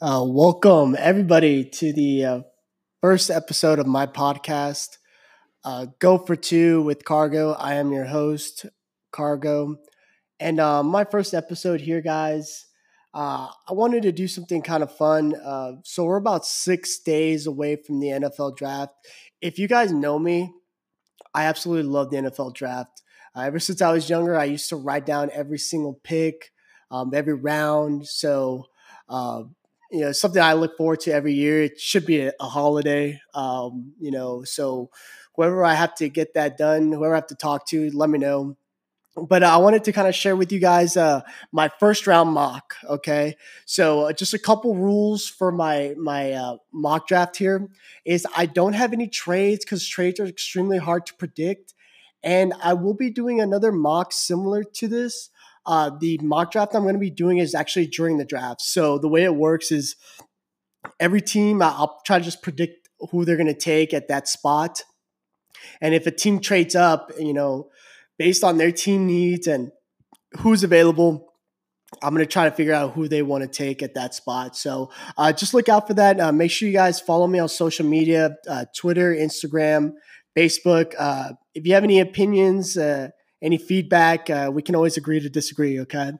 Uh, welcome, everybody, to the uh, first episode of my podcast, uh, Go for Two with Cargo. I am your host, Cargo. And uh, my first episode here, guys, uh, I wanted to do something kind of fun. Uh, so, we're about six days away from the NFL draft. If you guys know me, I absolutely love the NFL draft. Uh, ever since I was younger, I used to write down every single pick, um, every round. So, uh, you know something I look forward to every year. It should be a, a holiday, um, you know. So whoever I have to get that done, whoever I have to talk to, let me know. But I wanted to kind of share with you guys uh, my first round mock. Okay, so uh, just a couple rules for my my uh, mock draft here is I don't have any trades because trades are extremely hard to predict, and I will be doing another mock similar to this uh, the mock draft I'm going to be doing is actually during the draft. So the way it works is every team, I'll try to just predict who they're going to take at that spot. And if a team trades up, you know, based on their team needs and who's available, I'm going to try to figure out who they want to take at that spot. So uh, just look out for that. Uh, make sure you guys follow me on social media uh, Twitter, Instagram, Facebook. Uh, if you have any opinions, uh, any feedback. Uh, we can always agree to disagree. Okay.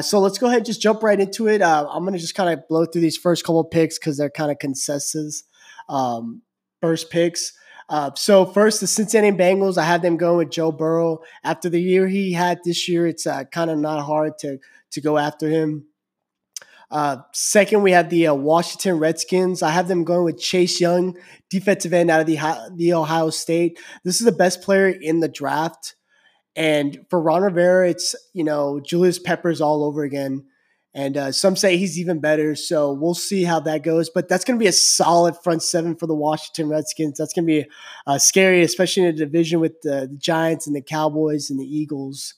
So let's go ahead and just jump right into it. I'm going to just kind of blow through these first couple picks because they're kind of consensus um, first picks. Uh, so first, the Cincinnati Bengals. I have them going with Joe Burrow. After the year he had this year, it's uh, kind of not hard to to go after him. Uh, second, we have the uh, Washington Redskins. I have them going with Chase Young, defensive end out of the, the Ohio State. This is the best player in the draft. And for Ron Rivera, it's, you know, Julius Peppers all over again. And uh, some say he's even better. So we'll see how that goes. But that's going to be a solid front seven for the Washington Redskins. That's going to be uh, scary, especially in a division with the, the, Giants and the Cowboys and the Eagles.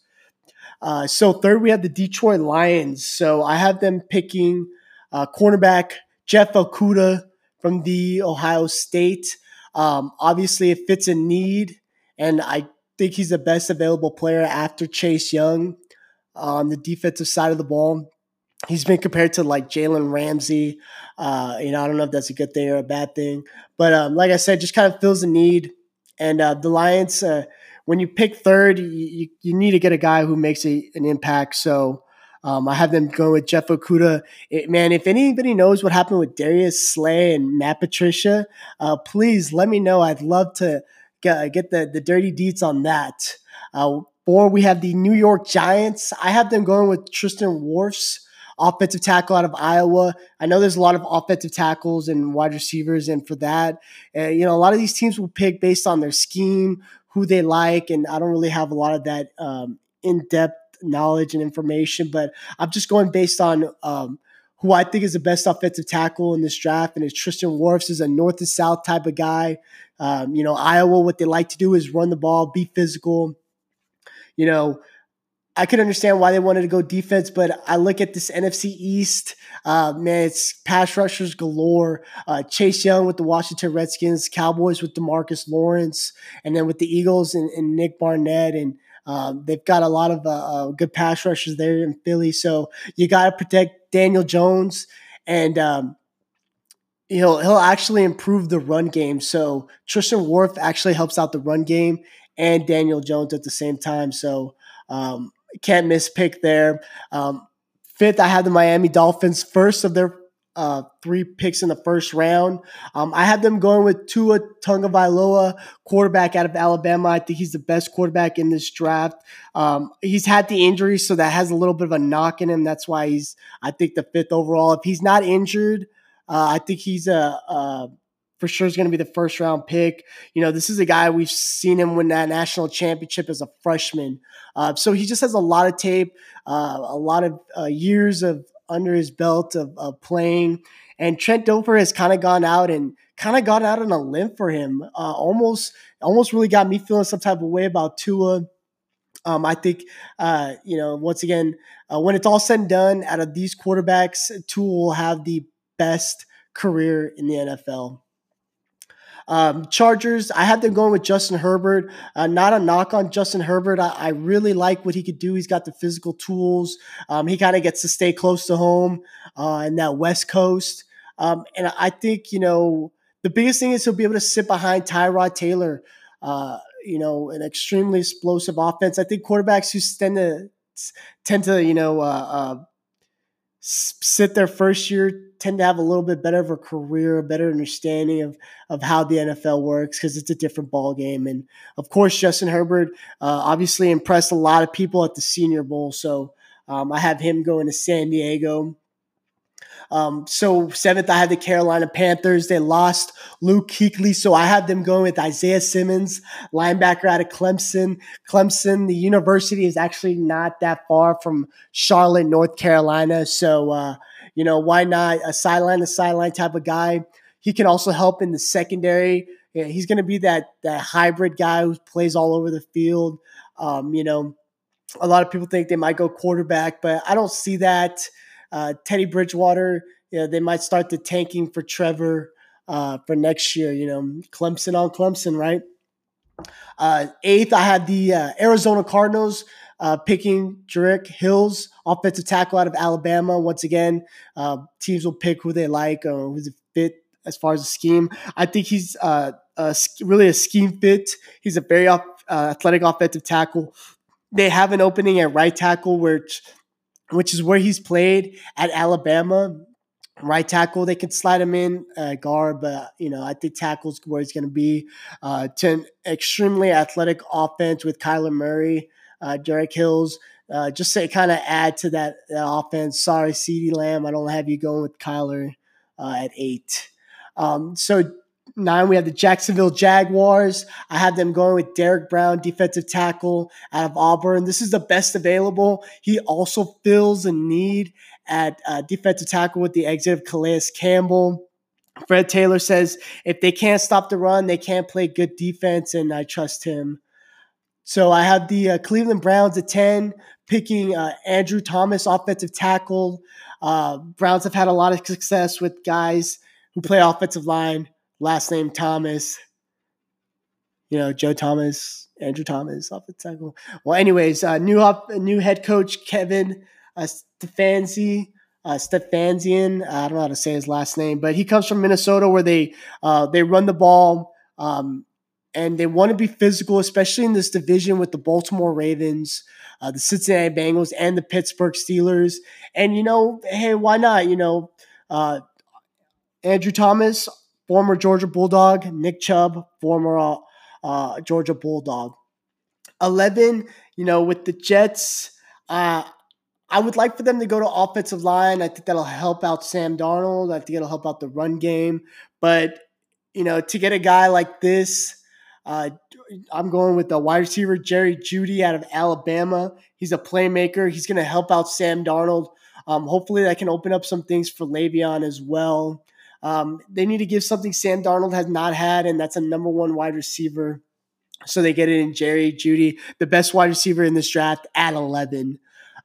Uh, so third, we have the Detroit Lions. So I have them picking uh, cornerback Jeff Okudah from the Ohio State. Um, obviously, it fits a need. And I think he's the best available player after Chase Young on the defensive side of the ball. He's been compared to like Jalen Ramsey. Uh, you know, I don't know if that's a good thing or a bad thing, but um, like I said, just kind of fills the need. And uh, the Lions, uh, when you pick third, you, you, need to get a guy who makes a, an impact. So um, I have them going with Jeff Okudah. It, man, if anybody knows what happened with Darius Slay and Matt Patricia, uh, please let me know. I'd love to get, get the, the dirty deets on that. Uh, four, we have the New York Giants. I have them going with Tristan Wirfs, offensive tackle out of Iowa. I know there's a lot of offensive tackles and wide receivers, and for that, uh, you know, a lot of these teams will pick based on their scheme, who they like, and I don't really have a lot of that um, in depth knowledge and information, but I'm just going based on um, who I think is the best offensive tackle in this draft, and it's Tristan Wirfs is a north to south type of guy. Um, you know, Iowa, what they like to do is run the ball, be physical. You know, I could understand why they wanted to go defense, but I look at this NFC East, uh, man, it's pass rushers galore. Uh, Chase Young with the Washington Redskins, Cowboys with Demarcus Lawrence, and then with the Eagles and, and Nick Barnett and um, they've got a lot of uh, uh, good pass rushers there in Philly, so you got to protect Daniel Jones, and um, he'll he'll actually improve the run game. So Tristan Wirfs actually helps out the run game and Daniel Jones at the same time. So um, can't miss pick there. Um, fifth, I have the Miami Dolphins, first of their uh, three picks in the first round. Um, I have them going with Tua Tagovailoa, quarterback out of Alabama. I think he's the best quarterback in this draft. Um, he's had the injury, so that has a little bit of a knock in him. That's why he's, I think, the fifth overall. If he's not injured, uh, I think he's a, a for sure is going to be the first round pick. You know, this is a guy we've seen him win that national championship as a freshman. Uh, so he just has a lot of tape, uh, a lot of uh, years of under his belt of, of playing. And Trent Dilfer has kind of gone out and kind of gone out on a limb for him. Uh, almost, almost really got me feeling some type of way about Tua. Um, I think, uh, you know, once again, uh, when it's all said and done, out of these quarterbacks, Tua will have the best career in the NFL. Um, Chargers, I have them going with Justin Herbert. Uh, not a knock on Justin Herbert. I, I, really like what he could do. He's got the physical tools. Um, he kind of gets to stay close to home uh, in that West Coast. Um, and I think, you know, the biggest thing is he'll be able to sit behind Tyrod Taylor, uh, you know, an extremely explosive offense. I think quarterbacks who tend to tend to, you know, uh, uh, sit their first year tend to have a little bit better of a career, a better understanding of of how the NFL works because it's a different ball game. And of course, Justin Herbert uh, obviously impressed a lot of people at the Senior Bowl. So um, I have him going to San Diego. Um, so seventh, I had the Carolina Panthers. They lost Luke Kuechly, so I had them going with Isaiah Simmons, linebacker out of Clemson. Clemson, the university is actually not that far from Charlotte, North Carolina. So uh, you know why not a sideline to sideline type of guy. He can also help in the secondary. Yeah, he's going to be that that hybrid guy who plays all over the field. Um, you know, a lot of people think they might go quarterback, but I don't see that. Uh, Teddy Bridgewater, you know, they might start the tanking for Trevor uh, for next year. You know, Clemson on Clemson, right? Uh, eighth, I had the uh, Arizona Cardinals uh, picking Jedrick Wills, offensive tackle out of Alabama. Once again, uh, teams will pick who they like or who's a fit as far as the scheme. I think he's uh, a, really a scheme fit. He's a very uh, athletic offensive tackle. They have an opening at right tackle, which which is where he's played at Alabama. Right tackle, they can slide him in uh, guard, but you know I think tackles where he's going to be. Uh, to an extremely athletic offense with Kyler Murray, uh, Jedrick Wills, uh, just to kind of add to that, that, offense. Sorry, CeeDee Lamb, I don't have you going with Kyler uh, at eight. Um, so nine, we have the Jacksonville Jaguars. I have them going with Derrick Brown, defensive tackle out of Auburn. This is the best available. He also fills a need at uh, defensive tackle with the exit of Calais Campbell. Fred Taylor says if they can't stop the run, they can't play good defense, and I trust him. So I have the uh, Cleveland Browns at 10, picking uh, Andrew Thomas, offensive tackle. Uh, Browns have had a lot of success with guys who play offensive line last name Thomas. You know, Joe Thomas, Andrew Thomas, offensive tackle. Well, anyways, uh, new up, new head coach Kevin uh, Stefanski, uh, Stefansian. I don't know how to say his last name, but he comes from Minnesota, where they uh, they run the ball. Um, and they want to be physical, especially in this division with the Baltimore Ravens, uh, the Cincinnati Bengals, and the Pittsburgh Steelers. And you know, hey, why not? You know, uh, Andrew Thomas, former Georgia Bulldog, Nick Chubb, former uh, Georgia Bulldog. 11, you know, with the Jets, uh, I would like for them to go to offensive line. I think that'll help out Sam Darnold. I think it'll help out the run game. But, you know, to get a guy like this, uh, I'm going with the wide receiver Jerry Jeudy out of Alabama. He's a playmaker. He's going to help out Sam Darnold. Um, hopefully, that can open up some things for Le'Veon as well. Um, they need to give something Sam Darnold has not had, and that's a number one wide receiver. So they get it in Jerry Jeudy, the best wide receiver in this draft at 11.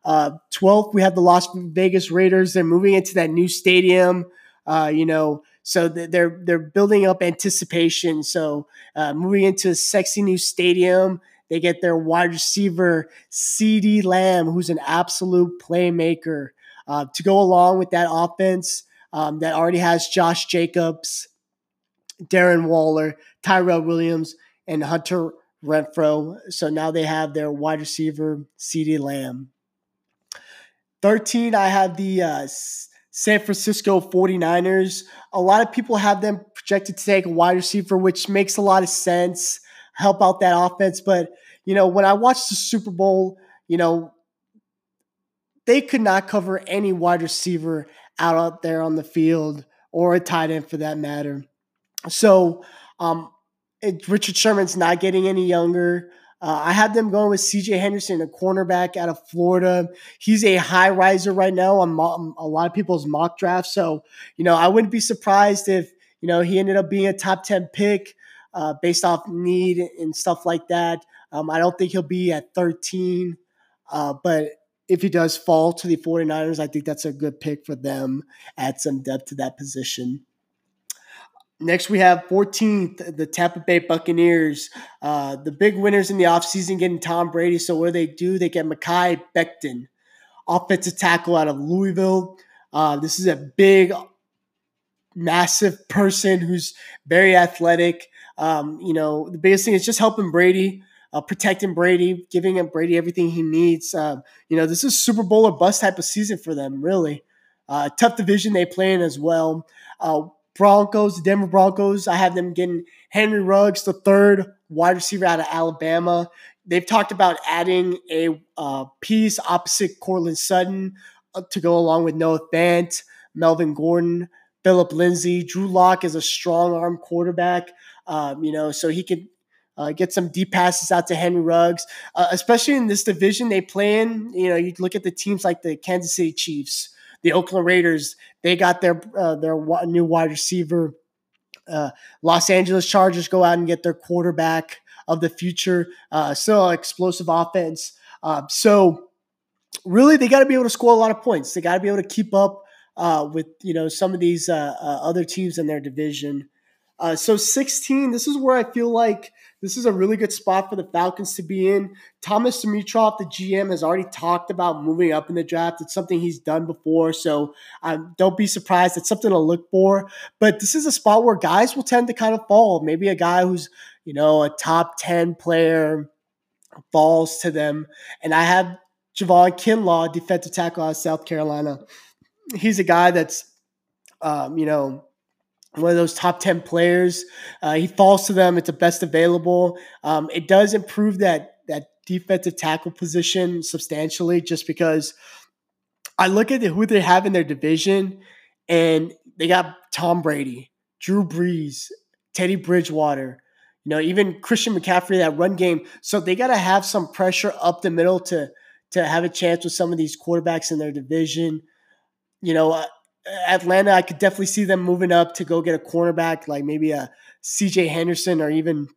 Uh, 12th, we have the Las Vegas Raiders. They're moving into that new stadium. Uh, you know, so they're they're building up anticipation. So uh, moving into a sexy new stadium, they get their wide receiver CeeDee Lamb, who's an absolute playmaker, uh, to go along with that offense um, that already has Josh Jacobs, Darren Waller, Tyrell Williams, and Hunter Renfrow. So now they have their wide receiver, CeeDee Lamb. 13, I have the uh, San Francisco 49ers. A lot of people have them projected to take a wide receiver, which makes a lot of sense, help out that offense. But, you know, when I watched the Super Bowl, you know, they could not cover any wide receiver out, out there on the field or a tight end for that matter. So um, it, Richard Sherman's not getting any younger. Uh, I had them going with CJ Henderson, a cornerback out of Florida. He's a high riser right now on mo- a lot of people's mock drafts. So, you know, I wouldn't be surprised if, you know, he ended up being a top 10 pick uh, based off need and stuff like that. Um, I don't think he'll be at 13. Uh, but if he does fall to the 49ers, I think that's a good pick for them. Add some depth to that position. Next, we have 14th, the Tampa Bay Buccaneers. Uh, the big winners in the offseason getting Tom Brady. So, what do they do? They get Mekhi Becton, offensive tackle out of Louisville. Uh, this is a big, massive person who's very athletic. Um, you know, the biggest thing is just helping Brady, uh, protecting Brady, giving him Brady everything he needs. Uh, you know, this is Super Bowl or bust type of season for them, really. Uh, tough division they play in as well. Broncos, the Denver Broncos, I have them getting Henry Ruggs, the third wide receiver out of Alabama. They've talked about adding a uh, piece opposite Courtland Sutton uh, to go along with Noah Fant, Melvin Gordon, Philip Lindsay. Drew Lock is a strong arm quarterback, um, you know, so he can uh, get some deep passes out to Henry Ruggs, uh, especially in this division they play in. You know, you look at the teams like the Kansas City Chiefs, the Oakland Raiders. They got their uh, their new wide receiver. Uh, Los Angeles Chargers go out and get their quarterback of the future. Uh, still explosive offense. Uh, so really, they got to be able to score a lot of points. They got to be able to keep up uh, with you know some of these uh, uh, other teams in their division. Uh, so 16, this is where I feel like this is a really good spot for the Falcons to be in. Thomas Dimitroff, the GM, has already talked about moving up in the draft. It's something he's done before, so um, don't be surprised. It's something to look for. But this is a spot where guys will tend to kind of fall. Maybe a guy who's you know a top 10 player falls to them, and I have Javon Kinlaw, defensive tackle out of South Carolina he's a guy that's, um, you know, one of those top 10 players. Uh, he falls to them. It's the best available. Um, it does improve that, that defensive tackle position substantially just because I look at who they have in their division and they got Tom Brady, Drew Brees, Teddy Bridgewater, you know, even Christian McCaffrey, that run game. So they got to have some pressure up the middle to, to have a chance with some of these quarterbacks in their division you know, uh, Atlanta, I could definitely see them moving up to go get a cornerback, like maybe a C.J. Henderson, or even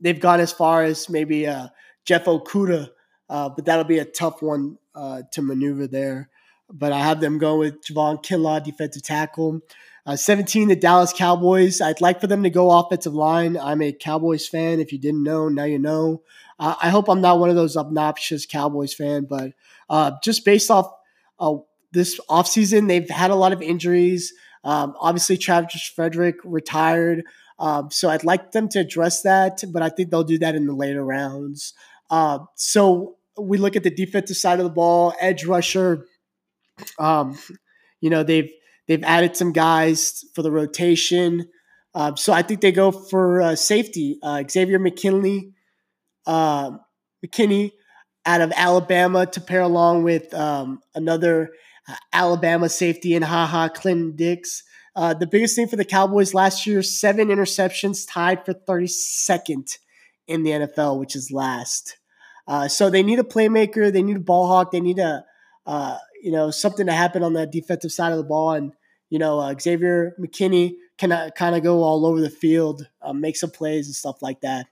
they've gone as far as maybe a Jeff Okudah, uh, but that'll be a tough one uh, to maneuver there. But I have them going with Javon Kinlaw, defensive tackle. Uh, 17, the Dallas Cowboys. I'd like for them to go offensive line. I'm a Cowboys fan. If you didn't know, now you know. Uh, I hope I'm not one of those obnoxious Cowboys fan, but uh, just based off uh, this offseason, they've had a lot of injuries. Um, obviously, Travis Frederick retired. Um, so I'd like them to address that, but I think they'll do that in the later rounds. Uh, so we look at the defensive side of the ball, edge rusher. Um, you know they've they've added some guys for the rotation. Uh, so I think they go for uh, safety. Uh, Xavier McKinley, uh, McKinney out of Alabama to pair along with um, another Alabama safety and Ha Ha Clinton-Dix. Uh, the biggest thing for the Cowboys last year, seven interceptions, tied for 32nd in the NFL, which is last. Uh, so they need a playmaker, they need a ball hawk, they need a uh, you know something to happen on the defensive side of the ball, and you know uh, Xavier McKinney can uh, kind of go all over the field, uh, make some plays and stuff like that.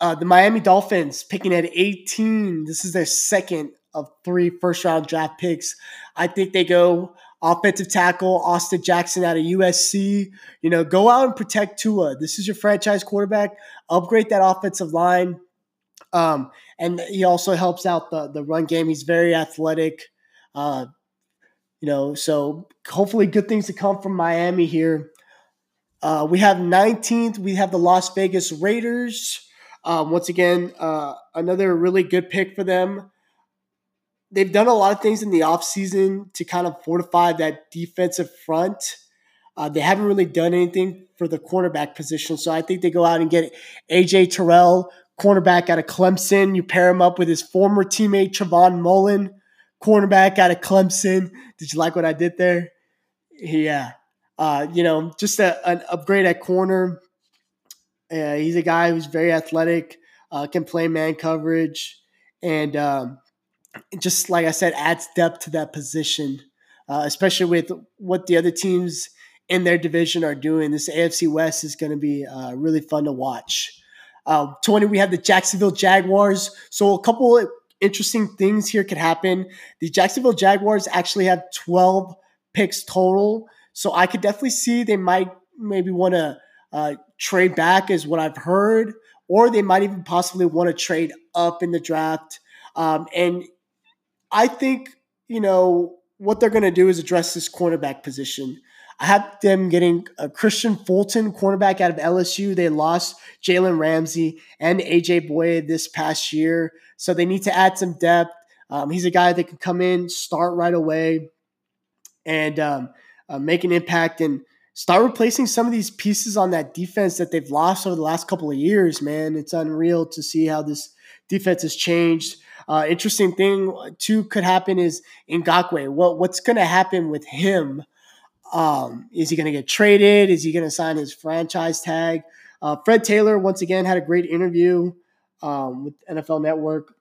the Miami Dolphins picking at 18. This is their second of three first round draft picks. I think they go offensive tackle Austin Jackson out of USC. You know, go out and protect Tua. This is your franchise quarterback. Upgrade that offensive line. Um, and he also helps out the the run game. He's very athletic. Uh, you know, so hopefully good things to come from Miami here. Uh, we have 19th. We have the Las Vegas Raiders. Um, once again, uh, another really good pick for them they've done a lot of things in the offseason to kind of fortify that defensive front. Uh, they haven't really done anything for the cornerback position. So I think they go out and get AJ Terrell, cornerback out of Clemson. You pair him up with his former teammate Trayvon Mullen, cornerback out of Clemson. Did you like what I did there? Yeah. Uh, you know, just a, an upgrade at corner. Uh, he's a guy who's very athletic, uh, can play man coverage, and um, just like I said, adds depth to that position, uh, especially with what the other teams in their division are doing. This AFC West is going to be uh, really fun to watch. Uh, 20, we have the Jacksonville Jaguars. So a couple interesting things here could happen. The Jacksonville Jaguars actually have 12 picks total. So I could definitely see they might maybe want to uh, trade back, is what I've heard, or they might even possibly want to trade up in the draft. Um, and I think, you know, what they're going to do is address this cornerback position. I have them getting a Kristian Fulton, cornerback out of LSU. They lost Jalen Ramsey and AJ Bouye this past year, so they need to add some depth. Um, he's a guy that can come in, start right away, and um, uh, make an impact and start replacing some of these pieces on that defense that they've lost over the last couple of years. Man, it's unreal to see how this defense has changed. Uh, interesting thing too could happen is Ngakoue. What what's going to happen with him? Um, is he going to get traded? Is he going to sign his franchise tag? Uh, Fred Taylor once again had a great interview um, with NFL Network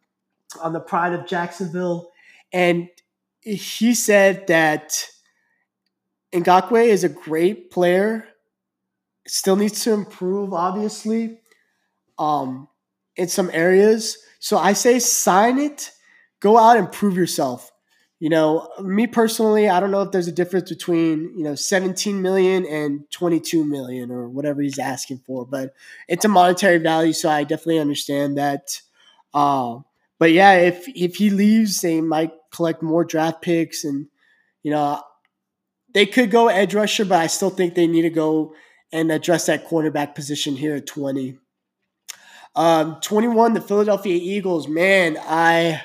on the Pride of Jacksonville, and he said that Ngakoue is a great player. Still needs to improve, obviously, um, in some areas. So I say sign it, go out and prove yourself. You know, me personally, I don't know if there's a difference between, you know, 17 million and 22 million or whatever he's asking for, but it's a monetary value. So I definitely understand that. Uh, but yeah, if, if he leaves, they might collect more draft picks and, you know, they could go edge rusher, but I still think they need to go and address that cornerback position here at 20. Um, 21, the Philadelphia Eagles. Man, I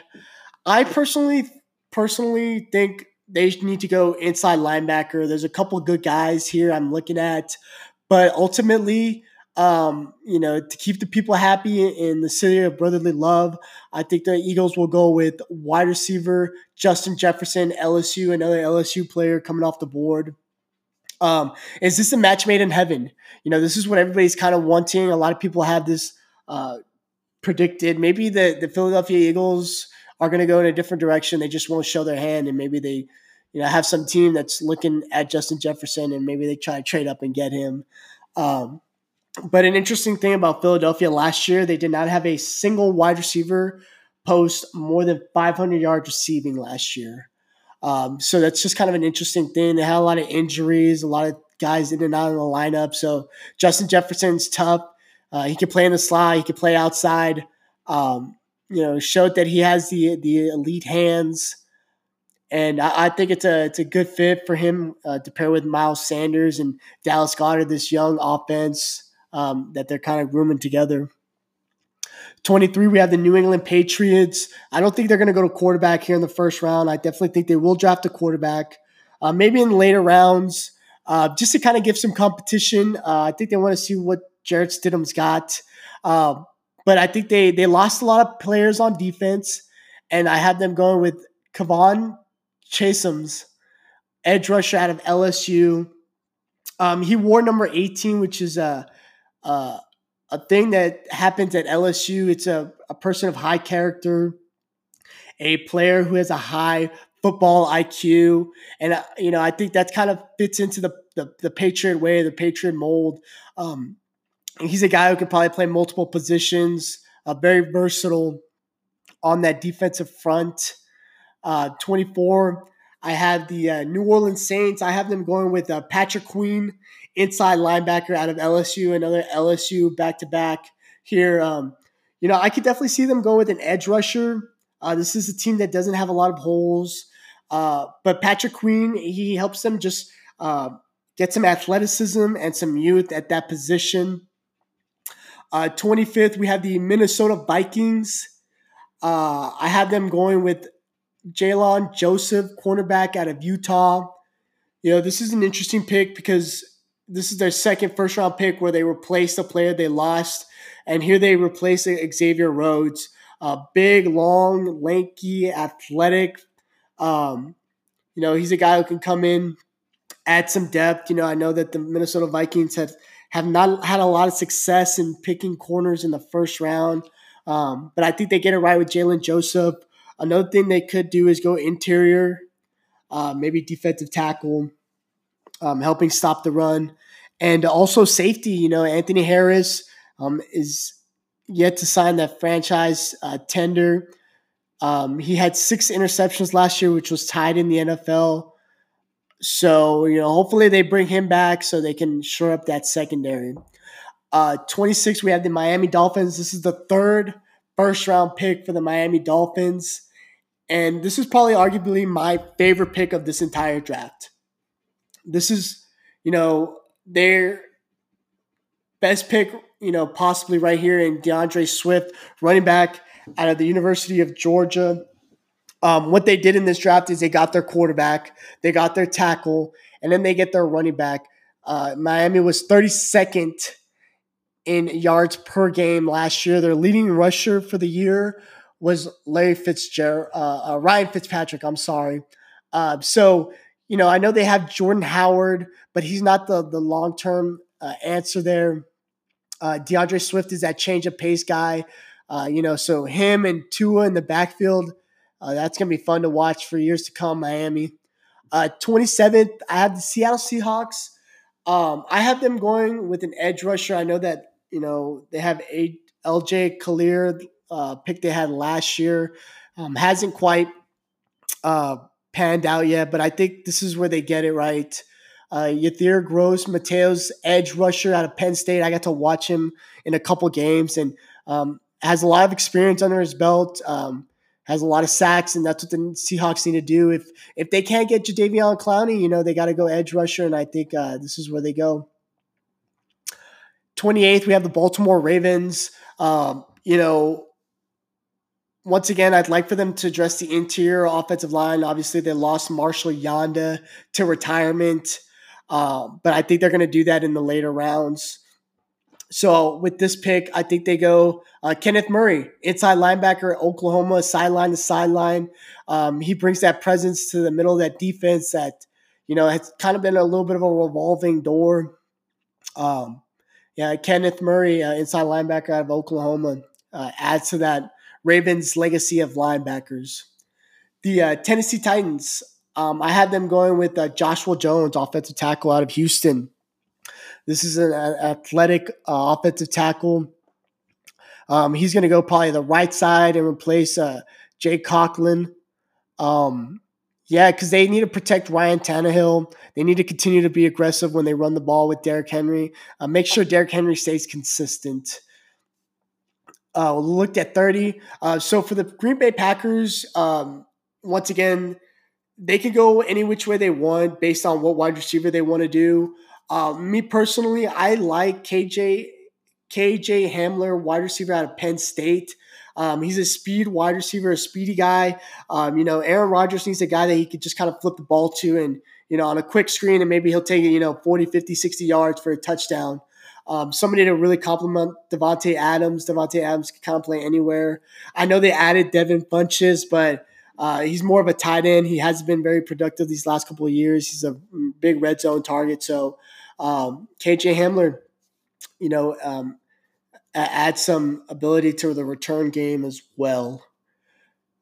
I personally personally think they need to go inside linebacker. There's a couple good guys here I'm looking at, but ultimately, um, you know, to keep the people happy in the city of brotherly love, I think the Eagles will go with wide receiver Justin Jefferson, LSU, another LSU player coming off the board. Um, is this a match made in heaven? You know, this is what everybody's kind of wanting. A lot of people have this uh, predicted. Maybe the the Philadelphia Eagles are going to go in a different direction. They just won't show their hand, and maybe they, you know, have some team that's looking at Justin Jefferson, and maybe they try to trade up and get him. Um, but an interesting thing about Philadelphia last year, they did not have a single wide receiver post more than 500 yards receiving last year. Um, so that's just kind of an interesting thing. They had a lot of injuries, a lot of guys in and out of the lineup. So Justin Jefferson's tough. Uh, he can play in the slot. He can play outside. Um, you know, showed that he has the the elite hands, and I, I think it's a it's a good fit for him uh, to pair with Miles Sanders and Dallas Goedert. This young offense um, that they're kind of grooming together. 23, we have the New England Patriots. I don't think they're going to go to quarterback here in the first round. I definitely think they will draft a quarterback, uh, maybe in later rounds, uh, just to kind of give some competition. Uh, I think they want to see what Jarrett Stidham's got. Um, but I think they they lost a lot of players on defense, and I had them going with K'Lavon Chaisson, edge rusher out of LSU. Um, he wore number 18, which is a, a, a thing that happens at LSU. It's a, a person of high character, a player who has a high football IQ, and uh, you know I think that kind of fits into the the, the Patriot way, the Patriot mold. Um, he's a guy who can probably play multiple positions, uh, very versatile on that defensive front. Uh, 24, I have the uh, New Orleans Saints. I have them going with uh, Patrick Queen, inside linebacker out of LSU, another LSU back to back here. Um, you know, I could definitely see them go with an edge rusher. Uh, this is a team that doesn't have a lot of holes, uh, but Patrick Queen, he helps them just get some athleticism and some youth at that position. Uh, 25th, we have the Minnesota Vikings. Uh, I have them going with Jalon Joseph, cornerback out of Utah. You know, this is an interesting pick because this is their second first round pick where they replaced a player they lost. And here they replace Xavier Rhodes, a big, long, lanky, athletic. Um, you know, he's a guy who can come in, add some depth. You know, I know that the Minnesota Vikings have have not had a lot of success in picking corners in the first round. Um, but I think they get it right with Jalen Joseph. Another thing they could do is go interior, uh, maybe defensive tackle, um, helping stop the run, and also safety. You know, Anthony Harris um, is yet to sign that franchise uh, tender. Um, he had six interceptions last year, which was tied in the NFL. So, you know, hopefully they bring him back so they can shore up that secondary. Uh, 26, we have the Miami Dolphins. This is the third first round pick for the Miami Dolphins. And this is probably arguably my favorite pick of this entire draft. This is, you know, their best pick, you know, possibly right here in D'Andre Swift, running back out of the University of Georgia. Um, what they did in this draft is they got their quarterback, they got their tackle, and then they get their running back. Uh, Miami was 32nd in yards per game last year. Their leading rusher for the year was Larry Fitzgerald, uh, uh, Ryan Fitzpatrick. I'm sorry. Uh, so you know, I know they have Jordan Howard, but he's not the the long term uh, answer there. Uh, D'Andre Swift is that change of pace guy. You know, so him and Tua in the backfield, uh, that's gonna be fun to watch for years to come. Miami, uh, 27th. I have the Seattle Seahawks. Um, I have them going with an edge rusher. I know that you know they have a LJ Collier uh, pick they had last year. Um, hasn't quite uh, panned out yet, but I think this is where they get it right. Uh, Yetur Gross-Matos edge rusher out of Penn State. I got to watch him in a couple games and um, has a lot of experience under his belt. Um, has a lot of sacks, and that's what the Seahawks need to do. If if they can't get Jadeveon Clowney, you know they got to go edge rusher, and I think uh, this is where they go. 28th, we have the Baltimore Ravens. Um, you know, once again, I'd like for them to address the interior offensive line. Obviously, they lost Marshall Yanda to retirement, um, but I think they're going to do that in the later rounds. So with this pick, I think they go uh, Kenneth Murray, inside linebacker at Oklahoma, sideline to sideline. Um, he brings that presence to the middle of that defense that you know has kind of been a little bit of a revolving door. Um, yeah, Kenneth Murray, uh, inside linebacker out of Oklahoma, uh, adds to that Ravens' legacy of linebackers. The uh, Tennessee Titans, um, I had them going with uh, Joshua Jones, offensive tackle out of Houston. This is an athletic uh, offensive tackle. Um, he's going to go probably the right side and replace uh, Jack Conklin. Um, yeah, because they need to protect Ryan Tannehill. They need to continue to be aggressive when they run the ball with Derrick Henry. Uh, make sure Derrick Henry stays consistent uh, looked at 30. Uh, so for the Green Bay Packers, um, once again, they can go any which way they want based on what wide receiver they want to do. Uh, me personally, I like KJ KJ Hamler, wide receiver out of Penn State. Um, he's a speed wide receiver, a speedy guy. Um, you know, Aaron Rodgers needs a guy that he could just kind of flip the ball to and, you know, on a quick screen and maybe he'll take it, you know, 40, 50, 60 yards for a touchdown. Um, somebody to really compliment Davante Adams. Davante Adams can kind of play anywhere. I know they added Devin Funchess, but uh, he's more of a tight end. He has been very productive these last couple of years. He's a big red zone target. So um, KJ Hamler, you know, um, adds some ability to the return game as well.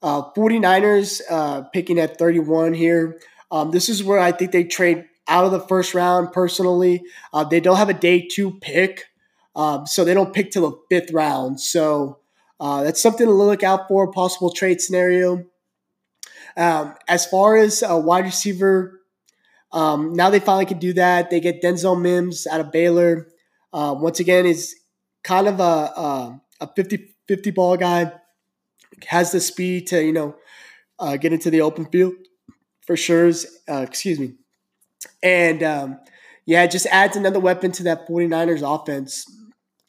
Uh, 49ers uh, picking at 31 here. Um, this is where I think they trade out of the first round personally. Uh, they don't have a day two pick, um, so they don't pick till the fifth round. So uh, that's something to look out for, possible trade scenario. Um, as far as a wide receiver, um, now they finally can do that. They get Denzel Mims out of Baylor. Uh, once again, is kind of a, a, a 50 50 ball guy, has the speed to, you know, uh, get into the open field for sure. Uh, excuse me. And um, yeah, it just adds another weapon to that 49ers offense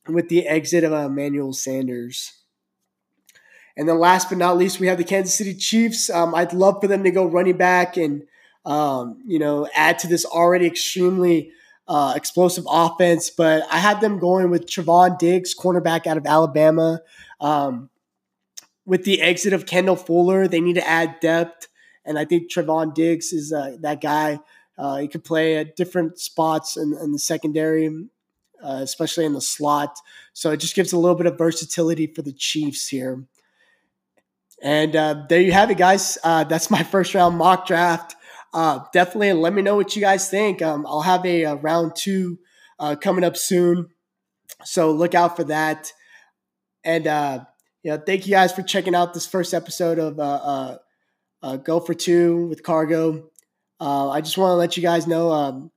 with the exit of Emmanuel Sanders. And then last but not least, we have the Kansas City Chiefs. Um, I'd love for them to go running back and, um, you know, add to this already extremely uh, explosive offense. But I had them going with Trevon Diggs, cornerback out of Alabama. Um, with the exit of Kendall Fuller, they need to add depth. And I think Trevon Diggs is uh, that guy uh, he could play at different spots in, in the secondary, uh, especially in the slot. So it just gives a little bit of versatility for the Chiefs here. And uh, there you have it, guys. Uh, that's my first round mock draft. Uh, definitely let me know what you guys think. Um, I'll have a, a round two uh, coming up soon. So look out for that. And you know, thank you guys for checking out this first episode of Go for Two with Cargo. Uh, I just want to let you guys know um,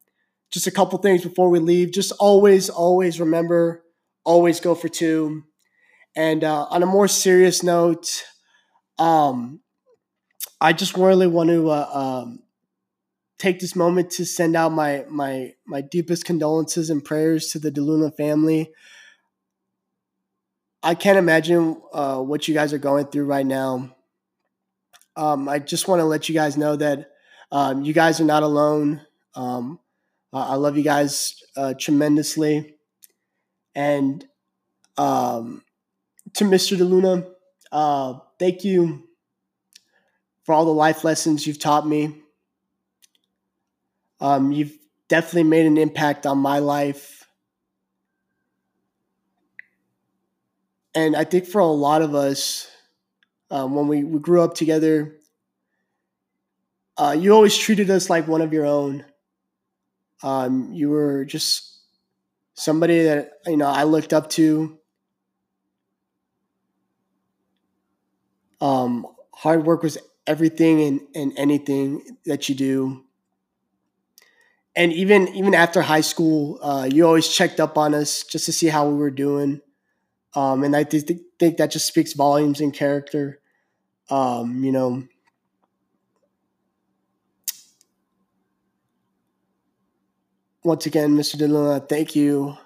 just a couple things before we leave. Just always, always remember, always go for two. And uh, on a more serious note, um, I just really want to uh, um, take this moment to send out my my my deepest condolences and prayers to the DeLuna family. I can't imagine uh, what you guys are going through right now. Um, I just want to let you guys know that um, you guys are not alone. Um, I love you guys uh, tremendously, and um, to Mr. DeLuna, uh, thank you for all the life lessons you've taught me. Um, you've definitely made an impact on my life. And I think for a lot of us, um, when we, we grew up together, uh, you always treated us like one of your own. Um, you were just somebody that you know I looked up to. Um, hard work was everything and, and anything that you do. And even even after high school, uh, you always checked up on us just to see how we were doing. Um, and I th- think that just speaks volumes in character. Um, you know, once again, Mr. DeLuna, thank you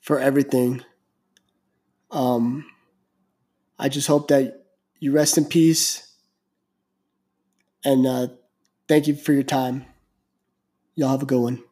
for everything. Um, I just hope that you rest in peace. And uh, thank you for your time. Y'all have a good one.